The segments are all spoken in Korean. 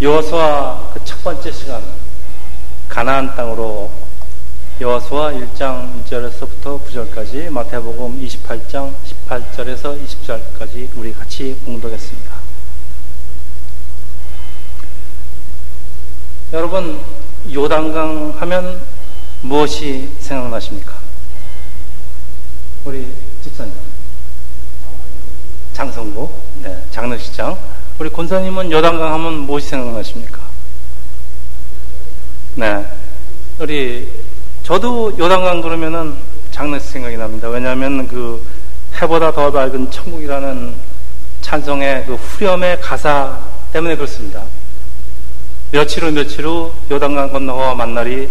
여호수아 그 첫 번째 시간 가나안 땅으로 여호수아 1장 1절에서부터 9절까지 마태복음 28장 18절에서 20절까지 우리 같이 공독했습니다. 여러분 요단강 하면 무엇이 생각나십니까? 우리 집사님 장성구 네, 장례식장 우리 권사님은 요단강 하면 무엇이 생각나십니까? 네 우리 저도 요단강 그러면은 장례식 생각이 납니다. 왜냐하면 그 해보다 더 밝은 천국이라는 찬송의 그 후렴의 가사 때문에 그렇습니다. 며칠 후 며칠 후 요단강 건너가 만나리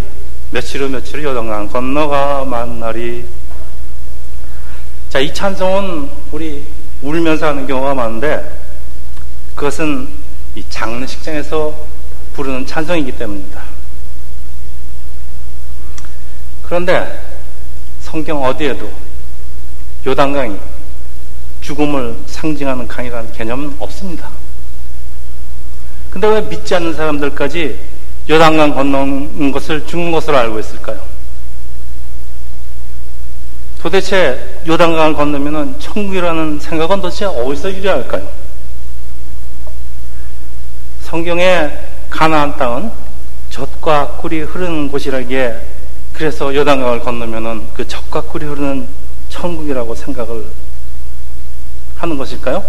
며칠 후 며칠 후 요단강 건너가 만나리 자, 이 찬송은 우리 울면서 하는 경우가 많은데 그것은 이 장례식장에서 부르는 찬송이기 때문입니다. 그런데 성경 어디에도 요단강이 죽음을 상징하는 강이라는 개념은 없습니다. 근데 왜 믿지 않는 사람들까지 요단강 건너는 것을 죽는 것으로 알고 있을까요? 도대체 요단강을 건너면 천국이라는 생각은 도대체 어디서 유래할까요? 성경의 가나안 땅은 젖과 꿀이 흐르는 곳이라기에 그래서 요단강을 건너면은 그 젖과 꿀이 흐르는 천국이라고 생각을 하는 것일까요?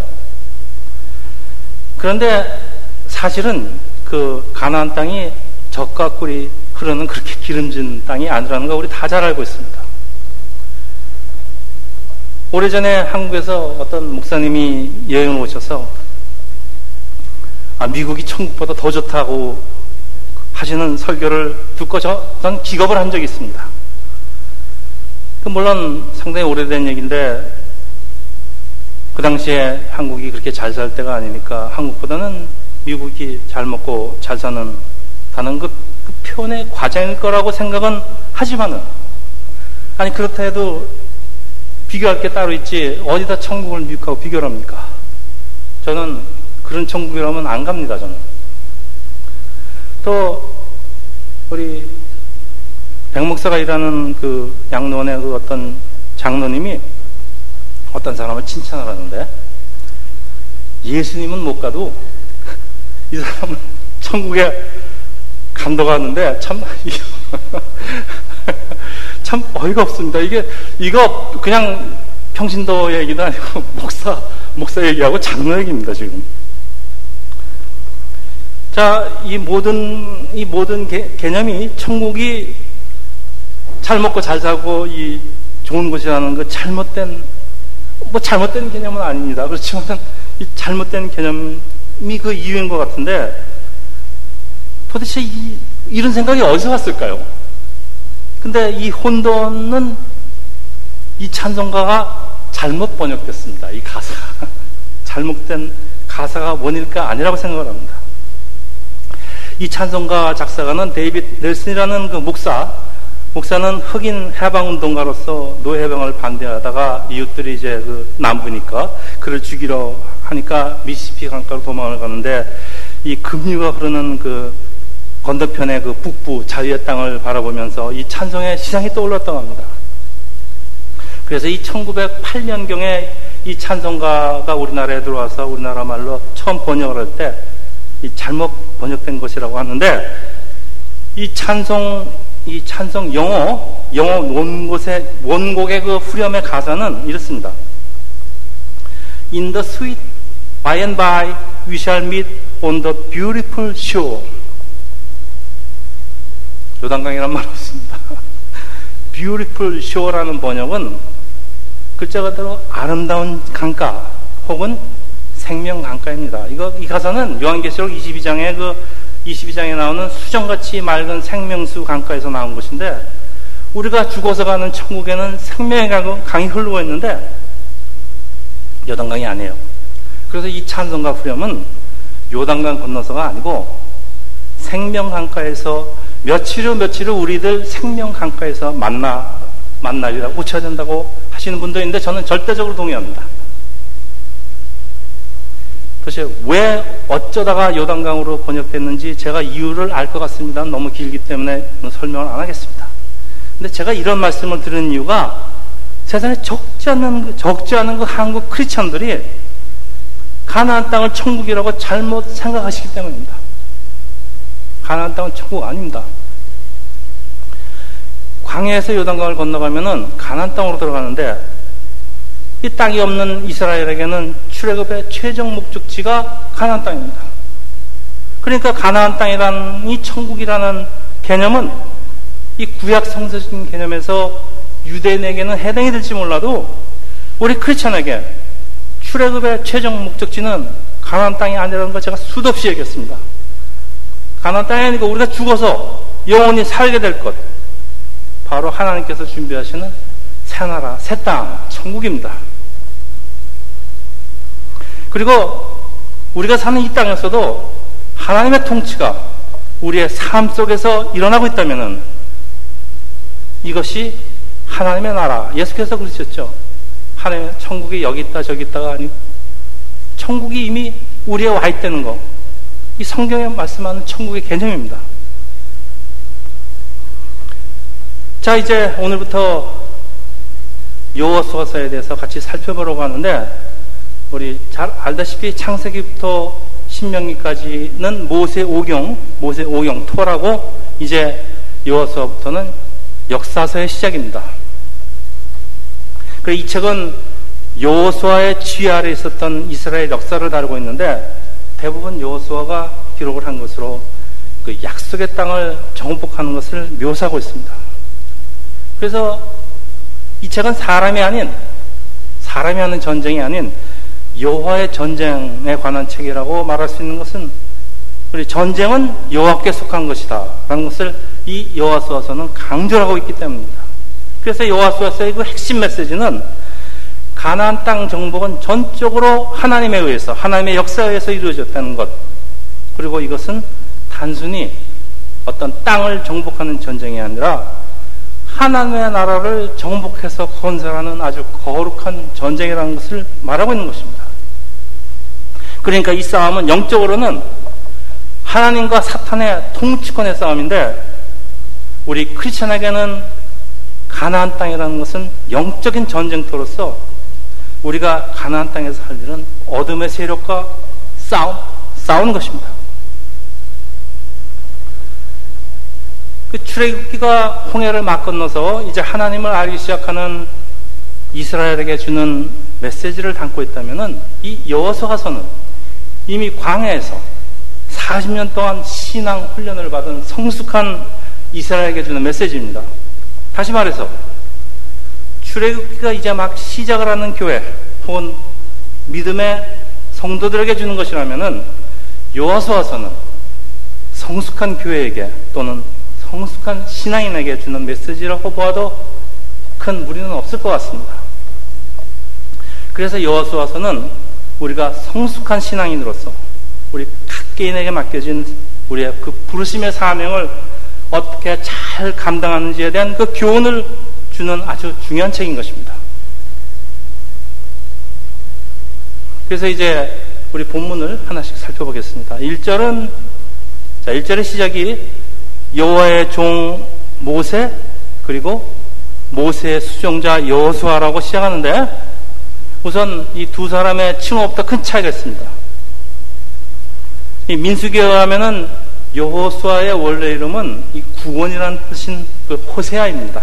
그런데 사실은 그 가나안 땅이 젖과 꿀이 흐르는 그렇게 기름진 땅이 아니라는 거 우리 다 잘 알고 있습니다. 오래전에 한국에서 어떤 목사님이 여행을 오셔서 아, 미국이 천국보다 더 좋다고 하시는 설교를 듣고 저, 전 기겁을 한 적이 있습니다. 그 물론 상당히 오래된 얘기인데 그 당시에 한국이 그렇게 잘 살 때가 아니니까 한국보다는 미국이 잘 먹고 잘 사는 다는 그, 그 표현의 과장일 거라고 생각은 하지만은 아니 그렇다 해도 비교할 게 따로 있지 어디다 천국을 미국하고 비교를 합니까? 저는 그런 천국이라면 안 갑니다 저는 또 우리 백목사가 일하는 그 양론의 그 어떤 장로님이 어떤 사람을 칭찬을 하는데 예수님은 못 가도 이 사람은 천국에 간다고 하는데 참, 참 어이가 없습니다. 이게, 이거 그냥 평신도 얘기도 아니고 목사, 목사 얘기하고 장로 얘기입니다, 지금. 자, 이 모든, 이 모든 개, 개념이 천국이 잘 먹고 잘 살고 이 좋은 곳이라는 그 잘못된, 뭐 잘못된 개념은 아닙니다. 그렇지만 이 잘못된 개념 그 이유인 것 같은데 도대체 이, 이런 생각이 어디서 왔을까요? 근데 이 혼돈은 이 찬송가가 잘못 번역됐습니다. 이 가사가. 잘못된 가사가 원일까 아니라고 생각을 합니다. 이 찬송가 작사가는 데이빗 넬슨이라는 그 목사, 목사는 흑인 해방운동가로서 노예해방을 반대하다가 이웃들이 이제 그 남부니까 그를 죽이러 하니까 미시피 강가로 도망을 가는데 이 급류가 흐르는 그 건너편의 그 북부 자유의 땅을 바라보면서 이 찬송의 시상이 떠올랐다고 합니다. 그래서 이 1908년경에 이 찬송가가 우리나라에 들어와서 우리나라 말로 처음 번역을 할때이 잘못 번역된 것이라고 하는데 이 찬송 이 찬송 영어 영어 원곡의 원곡의 그 후렴의 가사는 이렇습니다. In the sweet By and by we shall meet on the beautiful shore. 요단강이란 말 없습니다. beautiful shore라는 번역은 글자 그대로 아름다운 강가 혹은 생명 강가입니다. 이거 이 가사는 요한계시록 22장에 그 22장에 나오는 수정같이 맑은 생명수 강가에서 나온 것인데 우리가 죽어서 가는 천국에는 생명의 강이 흐르고 있는데 요단강이 아니에요. 그래서 이 찬송가 후렴은 요단강 건너서가 아니고 생명강가에서 며칠 후 며칠 후 우리들 생명강가에서 만나 만나리라고 고쳐야 된다고 하시는 분도 있는데 저는 절대적으로 동의합니다. 도대체 왜 어쩌다가 요단강으로 번역됐는지 제가 이유를 알 것 같습니다. 너무 길기 때문에 설명을 안 하겠습니다. 근데 제가 이런 말씀을 드리는 이유가 세상에 적지 그, 적지 않은 그 한국 크리스천들이 가나안 땅을 천국이라고 잘못 생각하시기 때문입니다. 가나안 땅은 천국 아닙니다. 광야에서 요단강을 건너가면은 가나안 땅으로 들어가는데 이 땅이 없는 이스라엘에게는 출애굽의 최종 목적지가 가나안 땅입니다. 그러니까 가나안 땅이란 이 천국이라는 개념은 이 구약 성서적인 개념에서 유대인에게는 해당이 될지 몰라도 우리 크리스천에게 출애굽의 최종 목적지는 가나안 땅이 아니라는 걸 제가 수도 없이 얘기했습니다. 가나안 땅이 아니고 우리가 죽어서 영원히 살게 될 것, 바로 하나님께서 준비하시는 새 나라, 새 땅, 천국입니다. 그리고 우리가 사는 이 땅에서도 하나님의 통치가 우리의 삶 속에서 일어나고 있다면 이것이 하나님의 나라, 예수께서 그러셨죠. 하나님의 천국이 여기 있다 저기 있다가 아니고 천국이 이미 우리에 와 있다는 거. 이 성경에 말씀하는 천국의 개념입니다. 자, 이제 오늘부터 요호수아서에 대해서 같이 살펴보려고 하는데 우리 잘 알다시피 창세기부터 신명기까지는 모세 오경, 모세 오경 토라고 이제 여호수아부터는 역사서의 시작입니다. 그이 책은 여호수아의 지휘 아래 있었던 이스라엘 역사를 다루고 있는데 대부분 여호수아가 기록을 한 것으로 그 약속의 땅을 정복하는 것을 묘사하고 있습니다. 그래서 이 책은 사람이 아닌 사람이 하는 전쟁이 아닌 여호와의 전쟁에 관한 책이라고 말할 수 있는 것은 우리 전쟁은 여호와께 속한 것이다라는 것을 이 여호와서서는 강조하고 있기 때문입니다. 그래서 여호와서서의 그 핵심 메시지는 가나안 땅 정복은 전적으로 하나님에 의해서 하나님의 역사에 의해서 이루어졌다는 것. 그리고 이것은 단순히 어떤 땅을 정복하는 전쟁이 아니라 하나님의 나라를 정복해서 건설하는 아주 거룩한 전쟁이라는 것을 말하고 있는 것입니다. 그러니까 이 싸움은 영적으로는 하나님과 사탄의 통치권의 싸움인데 우리 크리스천에게는 가나안 땅이라는 것은 영적인 전쟁터로서 우리가 가나안 땅에서 할 일은 어둠의 세력과 싸움, 싸우는 것입니다. 그 출애굽기가 홍해를 막 건너서 이제 하나님을 알기 시작하는 이스라엘에게 주는 메시지를 담고 있다면은 이 여호수아서는 이미 광야에서 40년 동안 신앙 훈련을 받은 성숙한 이스라엘에게 주는 메시지입니다. 다시 말해서 출애굽기가 이제 막 시작을 하는 교회 혹은 믿음의 성도들에게 주는 것이라면은 요하서와서는 성숙한 교회에게 또는 성숙한 신앙인에게 주는 메시지라고 보아도 큰 무리는 없을 것 같습니다. 그래서 여호수아서는 우리가 성숙한 신앙인으로서 우리 각 개인에게 맡겨진 우리의 그 부르심의 사명을 어떻게 잘 감당하는지에 대한 그 교훈을 주는 아주 중요한 책인 것입니다. 그래서 이제 우리 본문을 하나씩 살펴보겠습니다. 1절은 자, 1절의 시작이 여호와의 종 모세 그리고 모세의 수종자 여호수아라고 시작하는데 우선 이 두 사람의 칭호부터 큰 차이가 있습니다. 이 민수기에 의하면은 여호수아의 원래 이름은 이 구원이라는 뜻인 그 호세아입니다.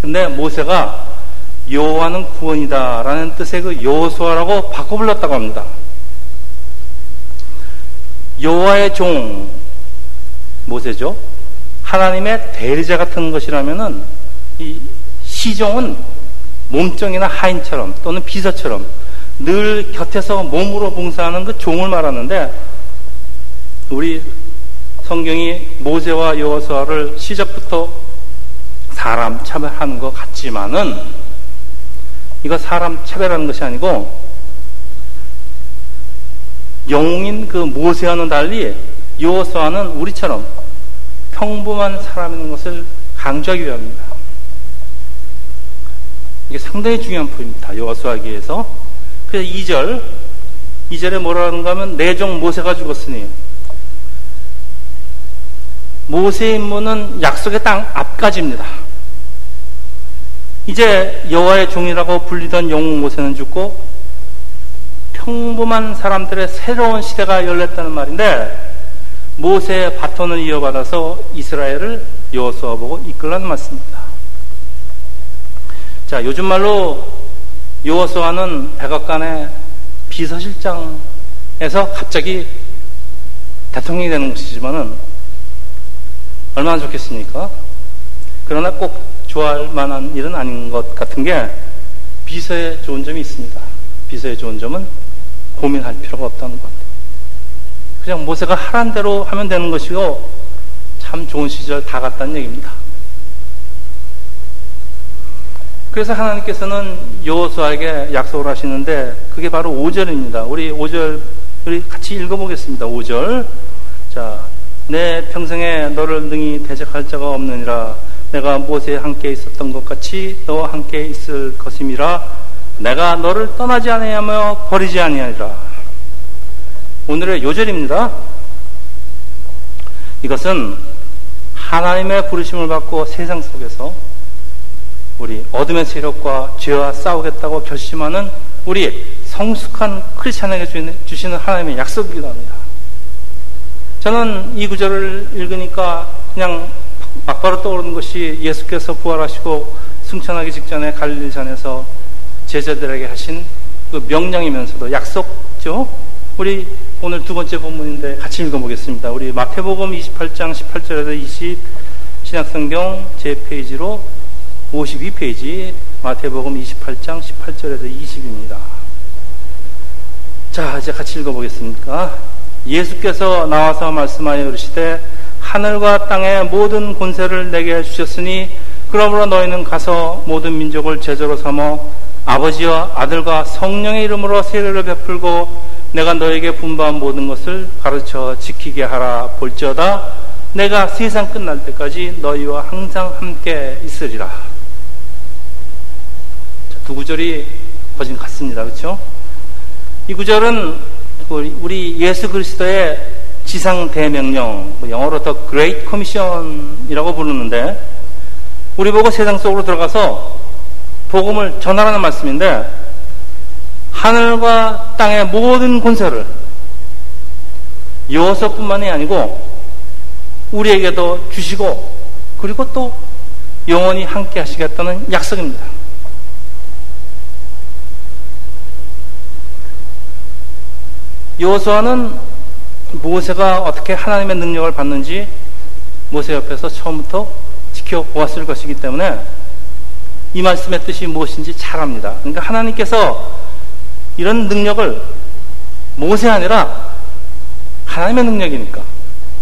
근데 모세가 여호와는 구원이다라는 뜻의 그 여호수아라고 바꿔 불렀다고 합니다. 여호와의 종 모세죠. 하나님의 대리자 같은 것이라면은 이 시종은 몸종이나 하인처럼 또는 비서처럼 늘 곁에서 몸으로 봉사하는 그 종을 말하는데 우리 성경이 모세와 여호수아를 시작부터 사람 차별하는 것 같지만은 이거 사람 차별하는 것이 아니고 영웅인 그 모세와는 달리 여호수아는 우리처럼 평범한 사람인 것을 강조하기 위함입니다. 이게 상당히 중요한 포인트입니다. 여호수아기에서. 그래서 2절 2절에 뭐라 하는가 하면 내종 모세가 죽었으니 모세의 임무는 약속의 땅 앞까지입니다. 이제 여호와의 종이라고 불리던 영웅 모세는 죽고 평범한 사람들의 새로운 시대가 열렸다는 말인데 모세의 바톤을 이어받아서 이스라엘을 여호수아 보고 이끌라는 말씀입니다. 자, 요즘 말로 여호수아는 백악관의 비서실장에서 갑자기 대통령이 되는 것이지만은 얼마나 좋겠습니까? 그러나 꼭 좋아할 만한 일은 아닌 것 같은 게 비서에 좋은 점이 있습니다. 비서의 좋은 점은 고민할 필요가 없다는 것. 그냥 모세가 하란 대로 하면 되는 것이고 참 좋은 시절 다 갔다는 얘기입니다. 그래서 하나님께서는 여호수아에게 약속을 하시는데 그게 바로 5절입니다. 우리 5절 우리 같이 읽어보겠습니다. 5절. 자, 내 평생에 너를 능히 대적할 자가 없느니라. 내가 모세에 함께 있었던 것 같이 너와 함께 있을 것임이라. 내가 너를 떠나지 아니하며 버리지 아니하리라. 오늘의 요절입니다. 이것은 하나님의 부르심을 받고 세상 속에서 우리 어둠의 세력과 죄와 싸우겠다고 결심하는 우리 성숙한 크리스찬에게 주시는 하나님의 약속이기도 합니다. 저는 이 구절을 읽으니까 그냥 막바로 떠오르는 것이 예수께서 부활하시고 승천하기 직전에 갈릴리산에서 제자들에게 하신 그 명령이면서도 약속죠. 우리 오늘 두 번째 본문인데 같이 읽어보겠습니다. 우리 마태복음 28장 18절에서 20 신약성경 제 페이지로 52페이지 마태복음 28장 18절에서 20입니다. 자, 이제 같이 읽어보겠습니까? 예수께서 나와서 말씀하여 이르시되 하늘과 땅의 모든 권세를 내게 주셨으니 그러므로 너희는 가서 모든 민족을 제자로 삼어 아버지와 아들과 성령의 이름으로 세례를 베풀고 내가 너에게 분부한 모든 것을 가르쳐 지키게 하라 볼지어다 내가 세상 끝날 때까지 너희와 항상 함께 있으리라. 두 구절이 거진 같습니다. 그렇죠? 이 구절은 우리 예수 그리스도의 지상 대명령, 뭐 영어로 더 Great Commission이라고 부르는데 우리 보고 세상 속으로 들어가서 복음을 전하라는 말씀인데 하늘과 땅의 모든 권세를 여호수뿐만이 아니고 우리에게도 주시고 그리고 또 영원히 함께 하시겠다는 약속입니다. 여호수아는 모세가 어떻게 하나님의 능력을 받는지 모세 옆에서 처음부터 지켜보았을 것이기 때문에 이 말씀의 뜻이 무엇인지 잘 압니다. 그러니까 하나님께서 이런 능력을 모세 아니라 하나님의 능력이니까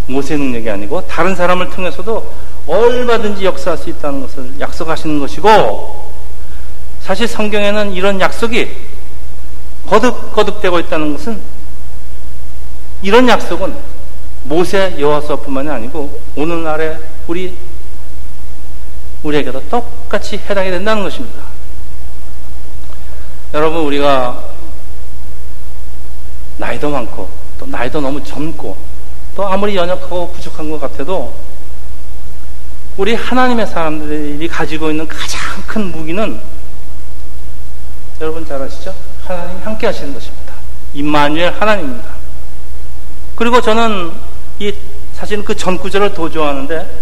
모세 능력이 아니고 다른 사람을 통해서도 얼마든지 역사할 수 있다는 것을 약속하시는 것이고 사실 성경에는 이런 약속이 거듭 거듭되고 있다는 것은 이런 약속은 모세 여호수아뿐만이 아니고 오늘날에 우리 우리에게도 똑같이 해당이 된다는 것입니다. 여러분 우리가 나이도 많고 또 나이도 너무 젊고 또 아무리 연약하고 부족한 것 같아도 우리 하나님의 사람들이 가지고 있는 가장 큰 무기는 여러분 잘 아시죠? 하나님 함께 하시는 것입니다. 임마누엘 하나님입니다. 그리고 저는 이 사실 그 전 구절을 더 좋아하는데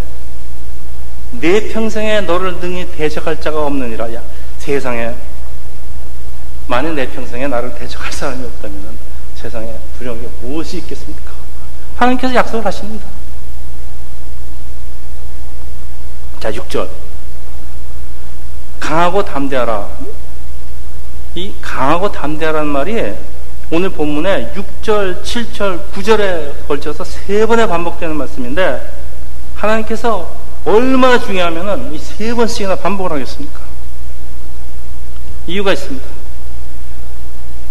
내 평생에 너를 능히 대적할 자가 없느니라. 야, 세상에 만약 내 평생에 나를 대적할 사람이 없다면 세상에 두려운 게 무엇이 있겠습니까? 하나님께서 약속을 하십니다. 자, 6절. 강하고 담대하라. 이 강하고 담대하라는 말이 오늘 본문에 6절, 7절, 9절에 걸쳐서 세 번에 반복되는 말씀인데 하나님께서 얼마나 중요하면은 이 세 번씩이나 반복을 하겠습니까? 이유가 있습니다.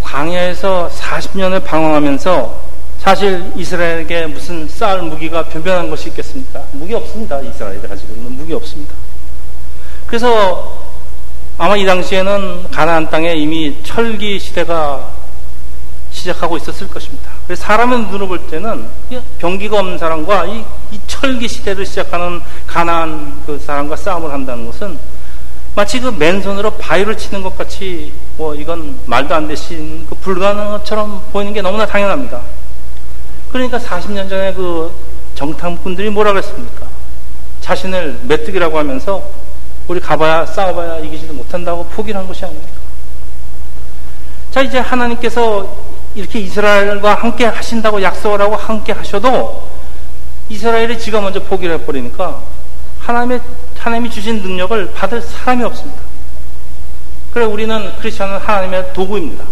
광야에서 40년을 방황하면서 사실 이스라엘에게 무슨 쌀 무기가 변변한 것이 있겠습니까? 무기 없습니다. 이스라엘이 가지고 있는 무기 없습니다. 그래서 아마 이 당시에는 가나안 땅에 이미 철기 시대가 시작하고 있었을 것입니다. 사람의 눈으로 볼 때는 병기가 없는 사람과 이, 이 철기 시대를 시작하는 가난한 그 사람과 싸움을 한다는 것은 마치 그 맨손으로 바위를 치는 것 같이 뭐 이건 말도 안 되신 그 불가능한 것처럼 보이는 게 너무나 당연합니다. 그러니까 40년 전에 그 정탐꾼들이 뭐라 그랬습니까? 자신을 메뚜기라고 하면서 우리 가봐야 싸워봐야 이기지도 못한다고 포기를 한 것이 아닙니까? 자, 이제 하나님께서 이렇게 이스라엘과 함께 하신다고 약속을 하고 함께 하셔도 이스라엘이 지가 먼저 포기를 해버리니까 하나님의, 하나님이 주신 능력을 받을 사람이 없습니다. 그래, 우리는 크리스천은 하나님의 도구입니다.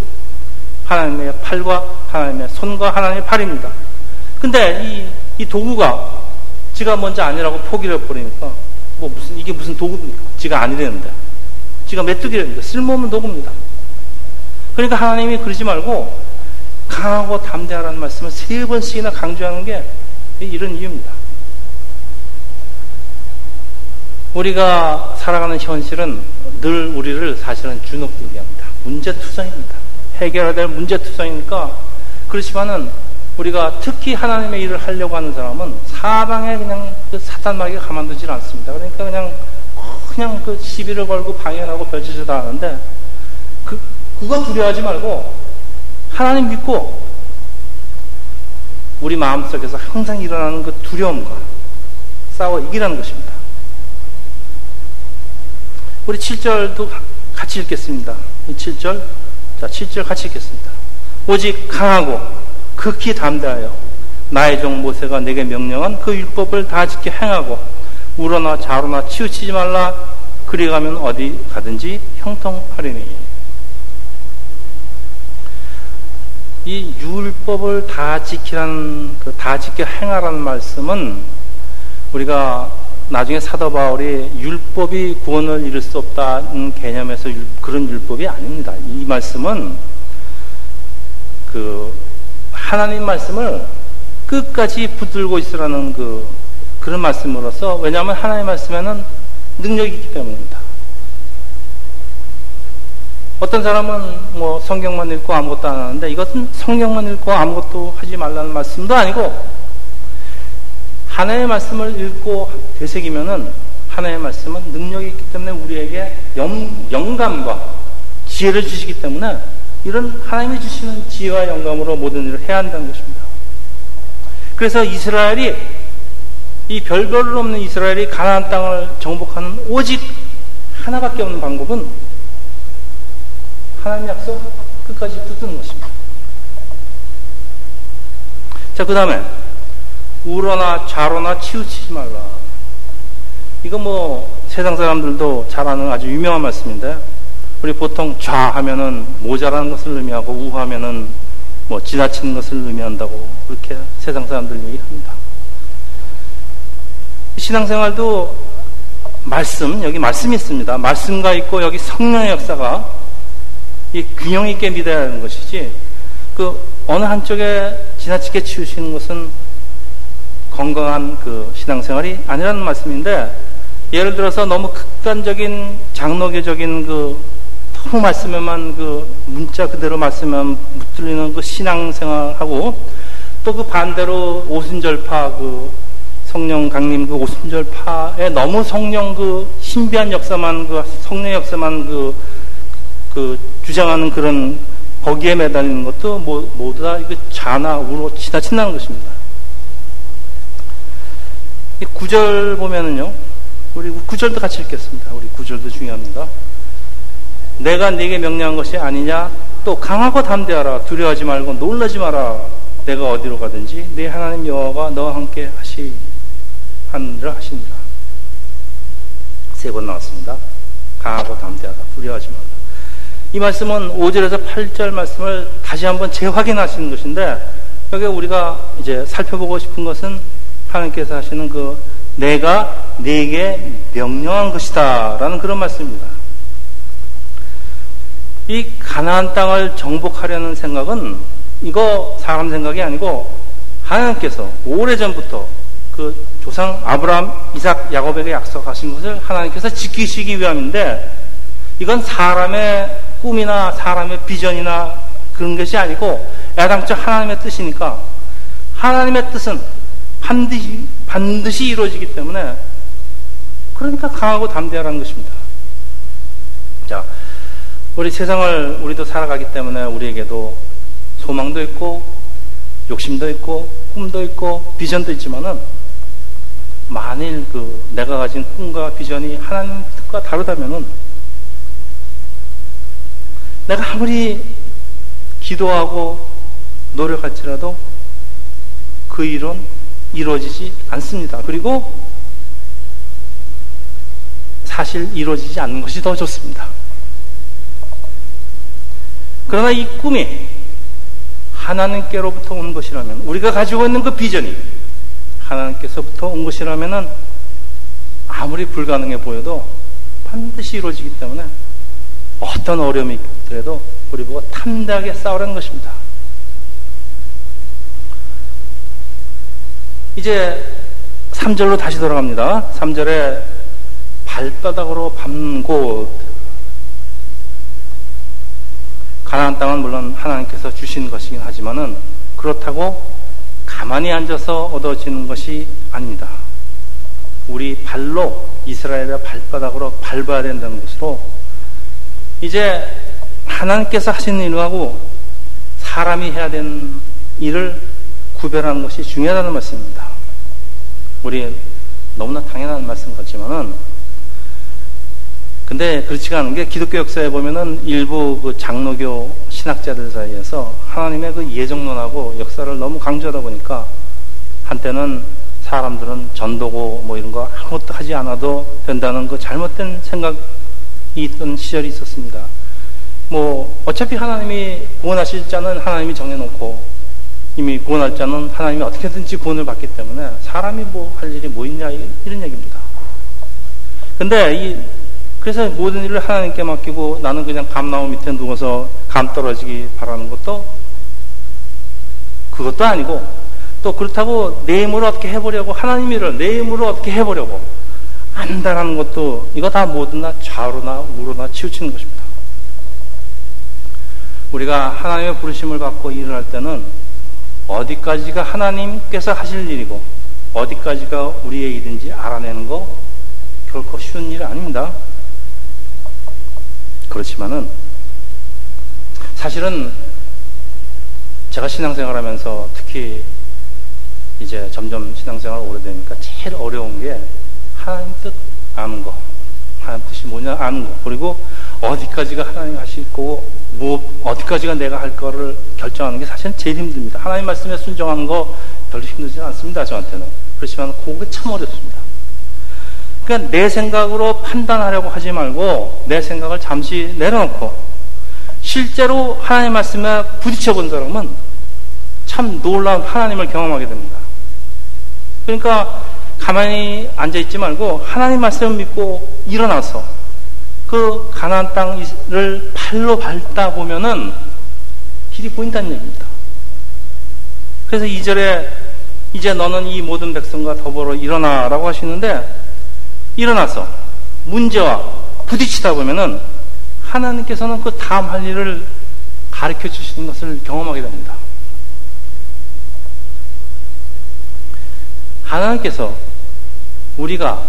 하나님의 팔과 하나님의 손과 하나님의 팔입니다. 근데 이, 이 도구가 지가 먼저 아니라고 포기를 해버리니까 뭐 무슨, 이게 무슨 도구입니까? 지가 아니라는데. 지가 메뚜기랍니다. 쓸모없는 도구입니다. 그러니까 하나님이 그러지 말고 강하고 담대하라는 말씀을 세 번씩이나 강조하는 게 이런 이유입니다. 우리가 살아가는 현실은 늘 우리를 사실은 주눅들게 합니다. 문제투성입니다. 해결해야 될 문제투성이니까 그렇지만은 우리가 특히 하나님의 일을 하려고 하는 사람은 사방에 그냥 그 사탄마귀가 가만두질 않습니다. 그러니까 그냥 그냥 그 시비를 걸고 방해하고 별짓을 다 하는데 그 그거 두려워하지 말고 하나님 믿고 우리 마음속에서 항상 일어나는 그 두려움과 싸워 이기라는 것입니다. 우리 7절도 같이 읽겠습니다. 이 7절. 자, 7절 같이 읽겠습니다. 오직 강하고 극히 담대하여 나의 종 모세가 내게 명령한 그 율법을 다 지켜 행하고 우러나 좌로나 치우치지 말라 그리 가면 어디 가든지 형통하리니 이 율법을 다 지키라는 그 다 지켜 행하라는 말씀은 우리가 나중에 사도 바울이 율법이 구원을 이룰 수 없다는 개념에서 율, 그런 율법이 아닙니다. 이 말씀은 그 하나님 말씀을 끝까지 붙들고 있으라는 그 그런 말씀으로서 왜냐하면 하나님 말씀에는 능력이 있기 때문입니다. 어떤 사람은 뭐 성경만 읽고 아무것도 안 하는데 이것은 성경만 읽고 아무것도 하지 말라는 말씀도 아니고 하나의 말씀을 읽고 되새기면은 하나의 말씀은 능력이 있기 때문에 우리에게 영, 영감과 지혜를 주시기 때문에 이런 하나님이 주시는 지혜와 영감으로 모든 일을 해야 한다는 것입니다. 그래서 이스라엘이 이 별별 없는 이스라엘이 가나안 땅을 정복하는 오직 하나밖에 없는 방법은 하나님 약속 끝까지 붙드는 것입니다. 자, 그 다음에 우러나 좌로나 치우치지 말라. 이거 뭐 세상 사람들도 잘 아는 아주 유명한 말씀인데 우리 보통 좌 하면은 모자라는 것을 의미하고 우 하면은 뭐 지나치는 것을 의미한다고 그렇게 세상 사람들 얘기합니다. 신앙생활도 말씀 여기 말씀이 있습니다. 말씀과 있고 여기 성령의 역사가 이 균형 있게 믿어야 하는 것이지. 그 어느 한쪽에 지나치게 치우시는 것은 건강한 그 신앙생활이 아니라는 말씀인데 예를 들어서 너무 극단적인 장로교적인 그 너무 말씀에만 그 문자 그대로 말씀에만 묻들리는 그 신앙생활하고 또 그 반대로 오순절파 그 성령 강림 그 오순절파에 너무 성령 그 신비한 역사만 그 성령 역사만 그, 그 주장하는 그런 거기에 매달리는 것도 모두 다 이거 자나 우로 지나친다는 것입니다. 구절 보면은요, 우리 구절도 같이 읽겠습니다. 우리 구절도 중요합니다. 내가 네게 명령한 것이 아니냐? 또 강하고 담대하라. 두려워하지 말고 놀라지 마라. 내가 어디로 가든지 네 하나님 여호와가 너와 함께 하시 하느라 하시니라. 세 번 나왔습니다. 강하고 담대하라. 두려워하지 말라. 이 말씀은 5절에서 8절 말씀을 다시 한번 재확인하시는 것인데 여기 우리가 이제 살펴보고 싶은 것은 하나님께서 하시는 그 내가 네게 명령한 것이다라는 그런 말씀입니다. 이 가나안 땅을 정복하려는 생각은 이거 사람 생각이 아니고 하나님께서 오래전부터 그 조상 아브라함, 이삭, 야곱에게 약속하신 것을 하나님께서 지키시기 위함인데 이건 사람의 꿈이나 사람의 비전이나 그런 것이 아니고 애당초 하나님의 뜻이니까 하나님의 뜻은 반드시, 반드시 이루어지기 때문에 그러니까 강하고 담대하라는 것입니다. 자, 우리 세상을 우리도 살아가기 때문에 우리에게도 소망도 있고 욕심도 있고 꿈도 있고 비전도 있지만은 만일 그 내가 가진 꿈과 비전이 하나님 뜻과 다르다면은 내가 아무리 기도하고 노력할지라도 그 일은 이루어지지 않습니다. 그리고 사실 이루어지지 않는 것이 더 좋습니다. 그러나 이 꿈이 하나님께로부터 온 것이라면 우리가 가지고 있는 그 비전이 하나님께서부터 온 것이라면 아무리 불가능해 보여도 반드시 이루어지기 때문에 어떤 어려움이 있더라도 우리 보고 탐대하게 싸우라는 것입니다. 이제 3절로 다시 돌아갑니다. 3절에 발바닥으로 밟는 곳 가나안 땅은 물론 하나님께서 주신 것이긴 하지만은 그렇다고 가만히 앉아서 얻어지는 것이 아닙니다. 우리 발로 이스라엘의 발바닥으로 밟아야 된다는 것으로 이제 하나님께서 하신 일하고 사람이 해야 되는 일을 구별하는 것이 중요하다는 말씀입니다. 우리 너무나 당연한 말씀 같지만은 근데 그렇지가 않은 게 기독교 역사에 보면은 일부 그 장로교 신학자들 사이에서 하나님의 그 예정론하고 역사를 너무 강조하다 보니까 한때는 사람들은 전도고 뭐 이런 거 아무것도 하지 않아도 된다는 그 잘못된 생각이 있던 시절이 있었습니다. 뭐 어차피 하나님이 구원하실 자는 하나님이 정해놓고 이미 구원할 자는 하나님이 어떻게든지 구원을 받기 때문에 사람이 뭐 할 일이 뭐 있냐 이런 얘기입니다. 근데 이 그래서 모든 일을 하나님께 맡기고 나는 그냥 감나무 밑에 누워서 감 떨어지기 바라는 것도 그것도 아니고 또 그렇다고 내 힘으로 어떻게 해보려고 하나님 일을 내 힘으로 어떻게 해보려고 안다라는 것도 이거 다다 좌우로나 우로나 치우치는 것입니다. 우리가 하나님의 부르심을 받고 할 때는 어디까지가 하나님께서 하실 일이고 어디까지가 우리의 일인지 알아내는 거 결코 쉬운 일이 아닙니다. 그렇지만은 사실은 제가 신앙생활 하면서 특히 이제 점점 신앙생활 오래되니까 제일 어려운 게 하나님 뜻 아는 거. 하나님 뜻이 뭐냐 아는 거. 그리고 어디까지가 하나님 하실 거고, 뭐, 어디까지가 내가 할 거를 결정하는 게 사실은 제일 힘듭니다. 하나님 말씀에 순종하는 거 별로 힘들지 않습니다, 저한테는. 그렇지만 그거 참 어렵습니다. 그러니까 내 생각으로 판단하려고 하지 말고 내 생각을 잠시 내려놓고 실제로 하나님 말씀에 부딪혀 본 사람은 참 놀라운 하나님을 경험하게 됩니다. 그러니까 가만히 앉아 있지 말고 하나님 말씀을 믿고 일어나서 그 가나안 땅을 발로 밟다 보면은 길이 보인다는 얘기입니다. 그래서 이절에 이제 너는 이 모든 백성과 더불어 일어나라고 하시는데 일어나서 문제와 부딪히다 보면은 하나님께서는 그 다음 할 일을 가르쳐 주시는 것을 경험하게 됩니다. 하나님께서 우리가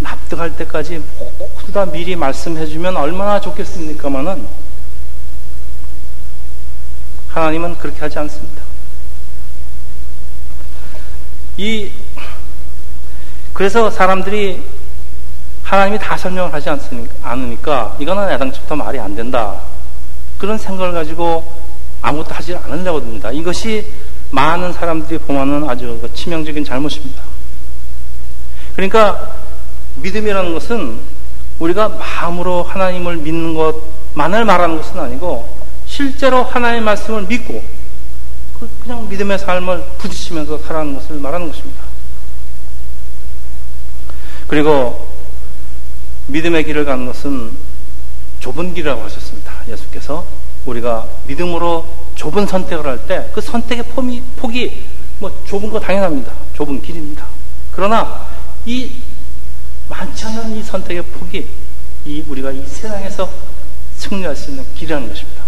납득할 때까지 모두 다 미리 말씀해 주면 얼마나 좋겠습니까마는 하나님은 그렇게 하지 않습니다. 이 그래서 사람들이 하나님이 다 설명을 하지 않으니까 이거는 애당초부터 말이 안 된다. 그런 생각을 가지고 아무것도 하지 않으려고 듭니다. 이것이 많은 사람들이 보면은 아주 그 치명적인 잘못입니다. 그러니까 믿음이라는 것은 우리가 마음으로 하나님을 믿는 것만을 말하는 것은 아니고 실제로 하나님의 말씀을 믿고 그 그냥 믿음의 삶을 부딪히면서 살아가는 것을 말하는 것입니다. 그리고 믿음의 길을 가는 것은 좁은 길이라고 하셨습니다. 예수께서 우리가 믿음으로 좁은 선택을 할 때 그 선택의 폭이, 폭이 뭐 좁은 거 당연합니다. 좁은 길입니다. 그러나 이 많지 않은 이 선택의 폭이 이 우리가 이 세상에서 승리할 수 있는 길이라는 것입니다.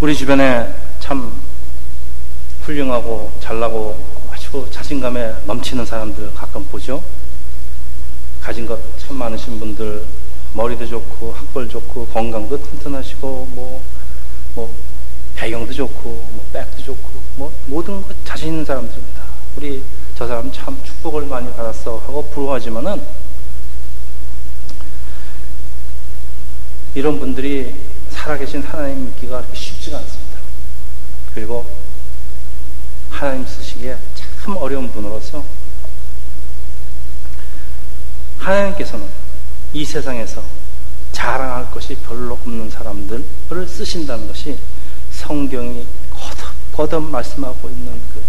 우리 주변에 참 훌륭하고 잘나고 아주 자신감에 넘치는 사람들 가끔 보죠. 가진 것 참 많으신 분들, 머리도 좋고, 학벌 좋고, 건강도 튼튼하시고, 뭐, 뭐, 배경도 좋고, 뭐, 백도 좋고, 뭐, 모든 것 자신 있는 사람들입니다. 우리 저 사람 참 축복을 많이 받았어 하고 부러워하지만은, 이런 분들이 살아계신 하나님 믿기가 그렇게 쉽지가 않습니다. 그리고 하나님 쓰시기에 참 어려운 분으로서 하나님께서는 이 세상에서 자랑할 것이 별로 없는 사람들을 쓰신다는 것이 성경이 거듭 거듭 말씀하고 있는 그,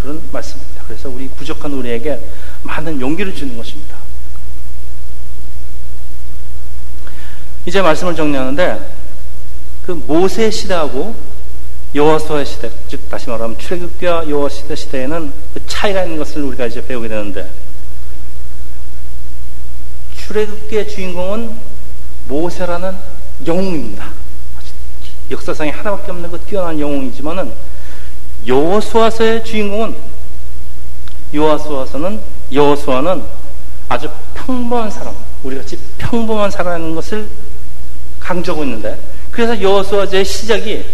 그런 말씀입니다. 그래서 우리 부족한 우리에게 많은 용기를 주는 것입니다. 이제 말씀을 정리하는데 그 모세 시대하고 여호수아 시대, 즉 다시 말하면 출애굽기와 여호수아 시대에는 그 차이가 있는 것을 우리가 이제 배우게 되는데 출애굽기의 주인공은 모세라는 영웅입니다. 역사상에 하나밖에 없는 그 뛰어난 영웅이지만은 여호수아서의 주인공은 여호수아서는 여호수아는 아주 평범한 사람, 우리 같이 평범한 사람인 것을 강조하고 있는데 그래서 여호수아제의 시작이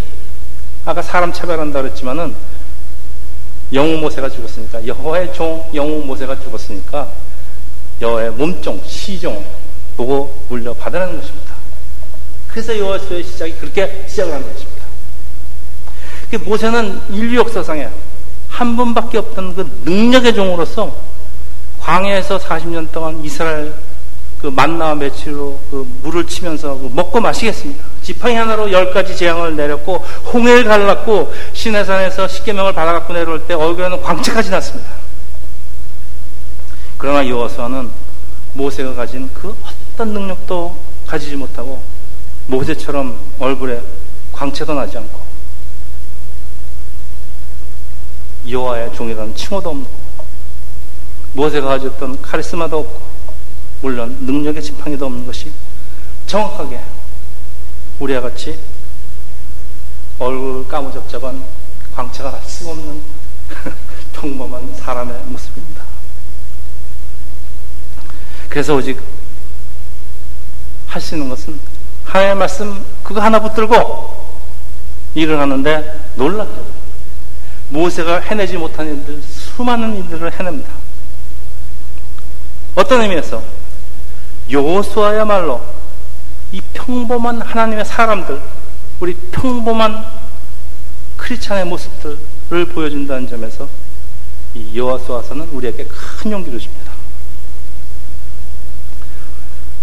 아까 사람 차별한다 그랬지만은 영웅 모세가 죽었으니까 여호와의 종 영웅 모세가 죽었으니까 여호와의 몸종 시종 보고 물려 받으라는 것입니다. 그래서 여호수아의 시작이 그렇게 시작을 하는 것입니다. 그 모세는 인류 역사상에 한 분밖에 없던 그 능력의 종으로서 광야에서 40년 동안 이스라엘 그 만나와 매치로 그 물을 치면서 그 먹고 마시겠습니다. 지팡이 하나로 열 가지 재앙을 내렸고 홍해를 갈랐고 시내산에서 십계명을 받아갖고 내려올 때 얼굴에는 광채까지 났습니다. 그러나 여호수아는 모세가 가진 그 어떤 능력도 가지지 못하고 모세처럼 얼굴에 광채도 나지 않고 여호와의 종이라는 칭호도 없고 모세가 가졌던 카리스마도 없고 물론 능력의 지팡이도 없는 것이 정확하게 우리와 같이 얼굴 까무잡잡한 광채가 날수 없는 평범한 사람의 모습입니다. 그래서 오직 할 수 있는 것은 하나님의 말씀 그거 하나 붙들고 일을 하는데 놀랍게도 모세가 해내지 못한 일들 수많은 일들을 해냅니다. 어떤 의미에서 여호수아야말로 이 평범한 하나님의 사람들, 우리 평범한 크리스찬의 모습들을 보여준다는 점에서 이 여호수아서는 우리에게 큰 용기를 줍니다.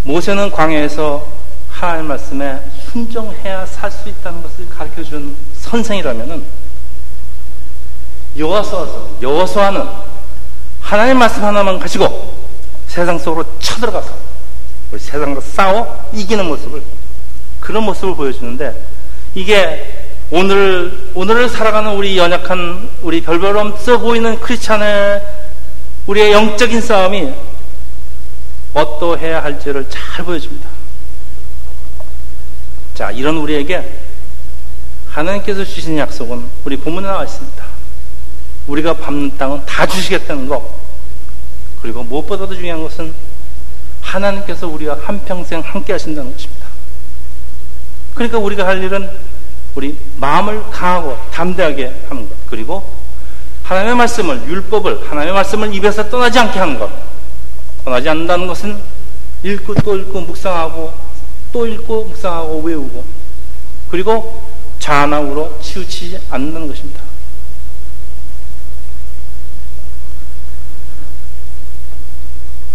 모세는 광야에서 하나님 말씀에 순종해야 살 수 있다는 것을 가르쳐 준 선생이라면은 여호수아서 여호수아는 하나님 말씀 하나만 가지고 세상 속으로 쳐들어가서 우리 세상과 싸워 이기는 모습을 그런 모습을 보여주는데 이게 오늘 오늘을 살아가는 우리 연약한 우리 별별 없어 보이는 크리스찬의 우리의 영적인 싸움이 어떠해야 할지를 잘 보여줍니다. 자, 이런 우리에게 하나님께서 주신 약속은 우리 본문에 나와 있습니다. 우리가 밟는 땅은 다 주시겠다는 것. 그리고 무엇보다도 중요한 것은 하나님께서 우리와 한평생 함께 하신다는 것입니다. 그러니까 우리가 할 일은 우리 마음을 강하고 담대하게 하는 것. 그리고 하나님의 말씀을, 율법을, 하나님의 말씀을 입에서 떠나지 않게 하는 것. 떠나지 않는다는 것은 읽고 또 읽고 묵상하고 또 읽고 묵상하고 외우고 그리고 자나으로 치우치지 않는 것입니다.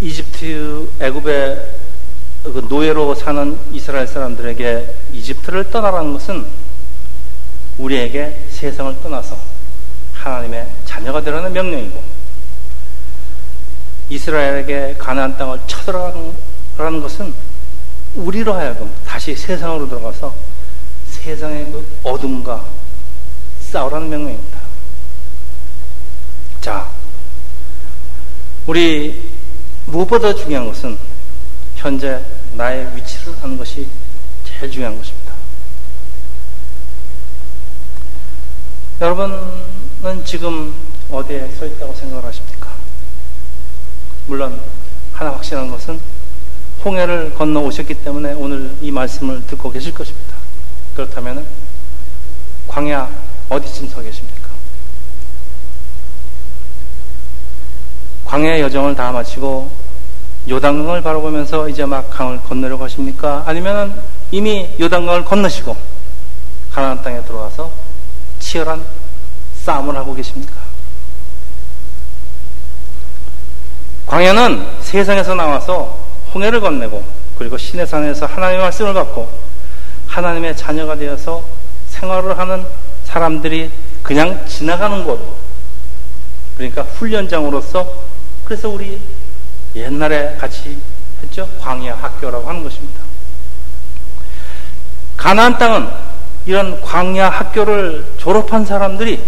이집트 애굽의 그 노예로 사는 이스라엘 사람들에게 이집트를 떠나라는 것은 우리에게 세상을 떠나서 하나님의 자녀가 되라는 명령이고 이스라엘에게 가나안 땅을 쳐들어가라는 것은 우리로 하여금 다시 세상으로 들어가서 세상의 그 어둠과 싸우라는 명령입니다. 자, 우리 무엇보다 중요한 것은 현재 나의 위치를 하는 것이 제일 중요한 것입니다. 여러분은 지금 어디에 서 있다고 생각을 하십니까? 물론 하나 확실한 것은 홍해를 건너 오셨기 때문에 오늘 이 말씀을 듣고 계실 것입니다. 그렇다면 광야 어디쯤 서 계십니까? 광야의 여정을 다 마치고 요단강을 바라보면서 이제 막 강을 건너려고 하십니까? 아니면 이미 요단강을 건너시고 가나안 땅에 들어와서 치열한 싸움을 하고 계십니까? 광야는 세상에서 나와서 홍해를 건네고 그리고 신의 산에서 하나님의 말씀을 받고 하나님의 자녀가 되어서 생활을 하는 사람들이 그냥 지나가는 곳 그러니까 훈련장으로서 그래서 우리 옛날에 같이 했죠 광야 학교라고 하는 것입니다. 가나안 땅은 이런 광야 학교를 졸업한 사람들이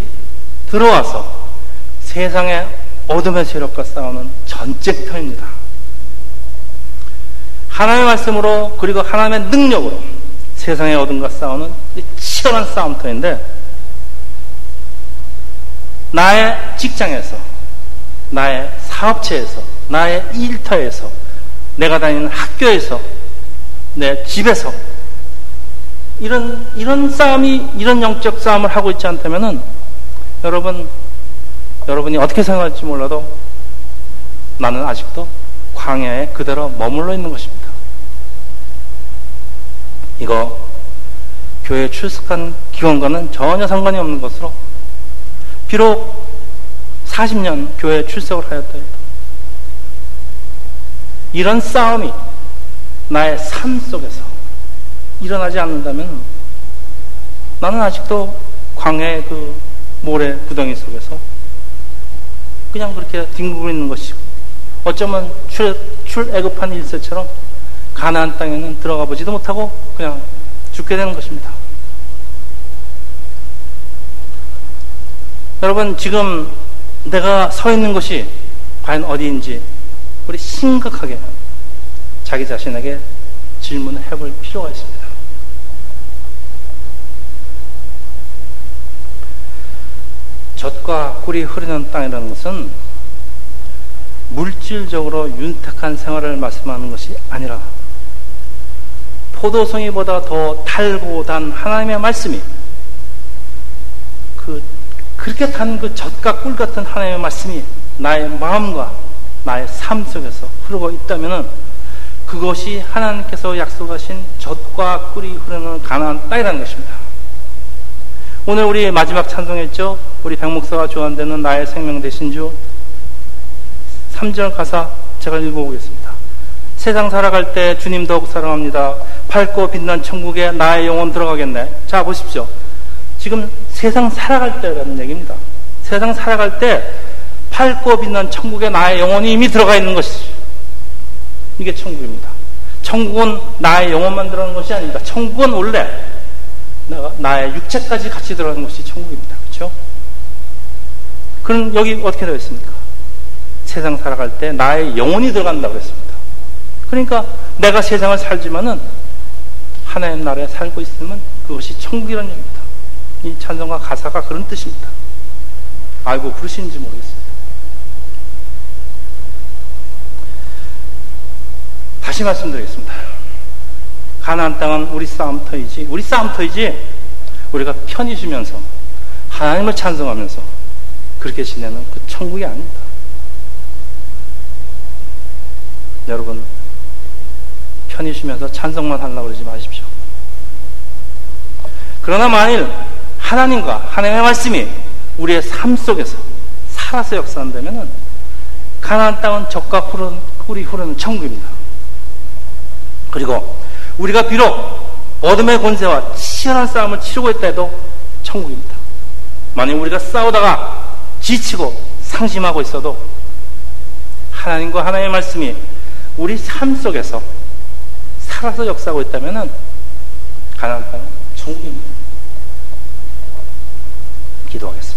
들어와서 세상의 어둠의 세력과 싸우는 전쟁터입니다. 하나님의 말씀으로 그리고 하나님의 능력으로 세상의 어둠과 싸우는 치열한 싸움터인데 나의 직장에서 나의 사업체에서 나의 일터에서 내가 다니는 학교에서 내 집에서 이런 이런 싸움이 이런 영적 싸움을 하고 있지 않다면은 여러분 여러분이 어떻게 생각할지 몰라도 나는 아직도 광야에 그대로 머물러 있는 것입니다. 이거 교회 출석한 기원과는 전혀 상관이 없는 것으로 비록 40년 교회 출석을 하였다 해도 이런 싸움이 나의 삶 속에서 일어나지 않는다면 나는 아직도 광야의 그 모래 구덩이 속에서 그냥 그렇게 뒹굴고 있는 것이고 어쩌면 출, 출애굽한 일세처럼 가나안 땅에는 들어가 보지도 못하고 그냥 죽게 되는 것입니다. 여러분 지금 내가 서 있는 곳이 과연 어디인지 우리 심각하게 자기 자신에게 질문을 해볼 필요가 있습니다. 젖과 꿀이 흐르는 땅이라는 것은 물질적으로 윤택한 생활을 말씀하는 것이 아니라 포도송이보다 더 달고 단 하나님의 말씀이 그 그렇게 단 그 젖과 꿀 같은 하나님의 말씀이 나의 마음과 나의 삶 속에서 흐르고 있다면 그것이 하나님께서 약속하신 젖과 꿀이 흐르는 가나안 땅이라는 것입니다. 오늘 우리 마지막 찬송했죠? 우리 백목사가 좋아한다는 나의 생명 되신 주 3절 가사 제가 읽어보겠습니다. 세상 살아갈 때 주님 더욱 사랑합니다. 밝고 빛난 천국에 나의 영혼 들어가겠네. 자, 보십시오. 지금 세상 살아갈 때라는 얘기입니다. 세상 살아갈 때 밝고 빛난 천국에 나의 영혼이 이미 들어가 있는 것이죠. 이게 천국입니다. 천국은 나의 영혼만 들어가는 것이 아닙니다. 천국은 원래 나의 육체까지 같이 들어가는 것이 천국입니다. 그렇죠? 그럼 여기 어떻게 되어 있습니까? 세상 살아갈 때 나의 영혼이 들어간다고 했습니다. 그러니까 내가 세상을 살지만은 하나님 나라에 살고 있으면 그것이 천국이라는 얘기입니다. 이 찬송가 가사가 그런 뜻입니다. 알고 부르시는지 모르겠습니다. 다시 말씀드리겠습니다. 가나안 땅은 우리 싸움터이지, 우리 싸움터이지, 우리가 편히 쉬면서 하나님을 찬송하면서 그렇게 지내는 그 천국이 아닙니다. 여러분, 편히 쉬면서 찬송만 하려고 그러지 마십시오. 그러나 만일 하나님과 하나님의 말씀이 우리의 삶 속에서 살아서 역사한다면 가나안 땅은 적과 꿀이 흐르는 천국입니다. 그리고 우리가 비록 어둠의 권세와 치열한 싸움을 치르고 있다 해도 천국입니다. 만약 우리가 싸우다가 지치고 상심하고 있어도 하나님과 하나님의 말씀이 우리 삶 속에서 살아서 역사하고 있다면 가나안 땅은 천국입니다. 기도하겠습니다.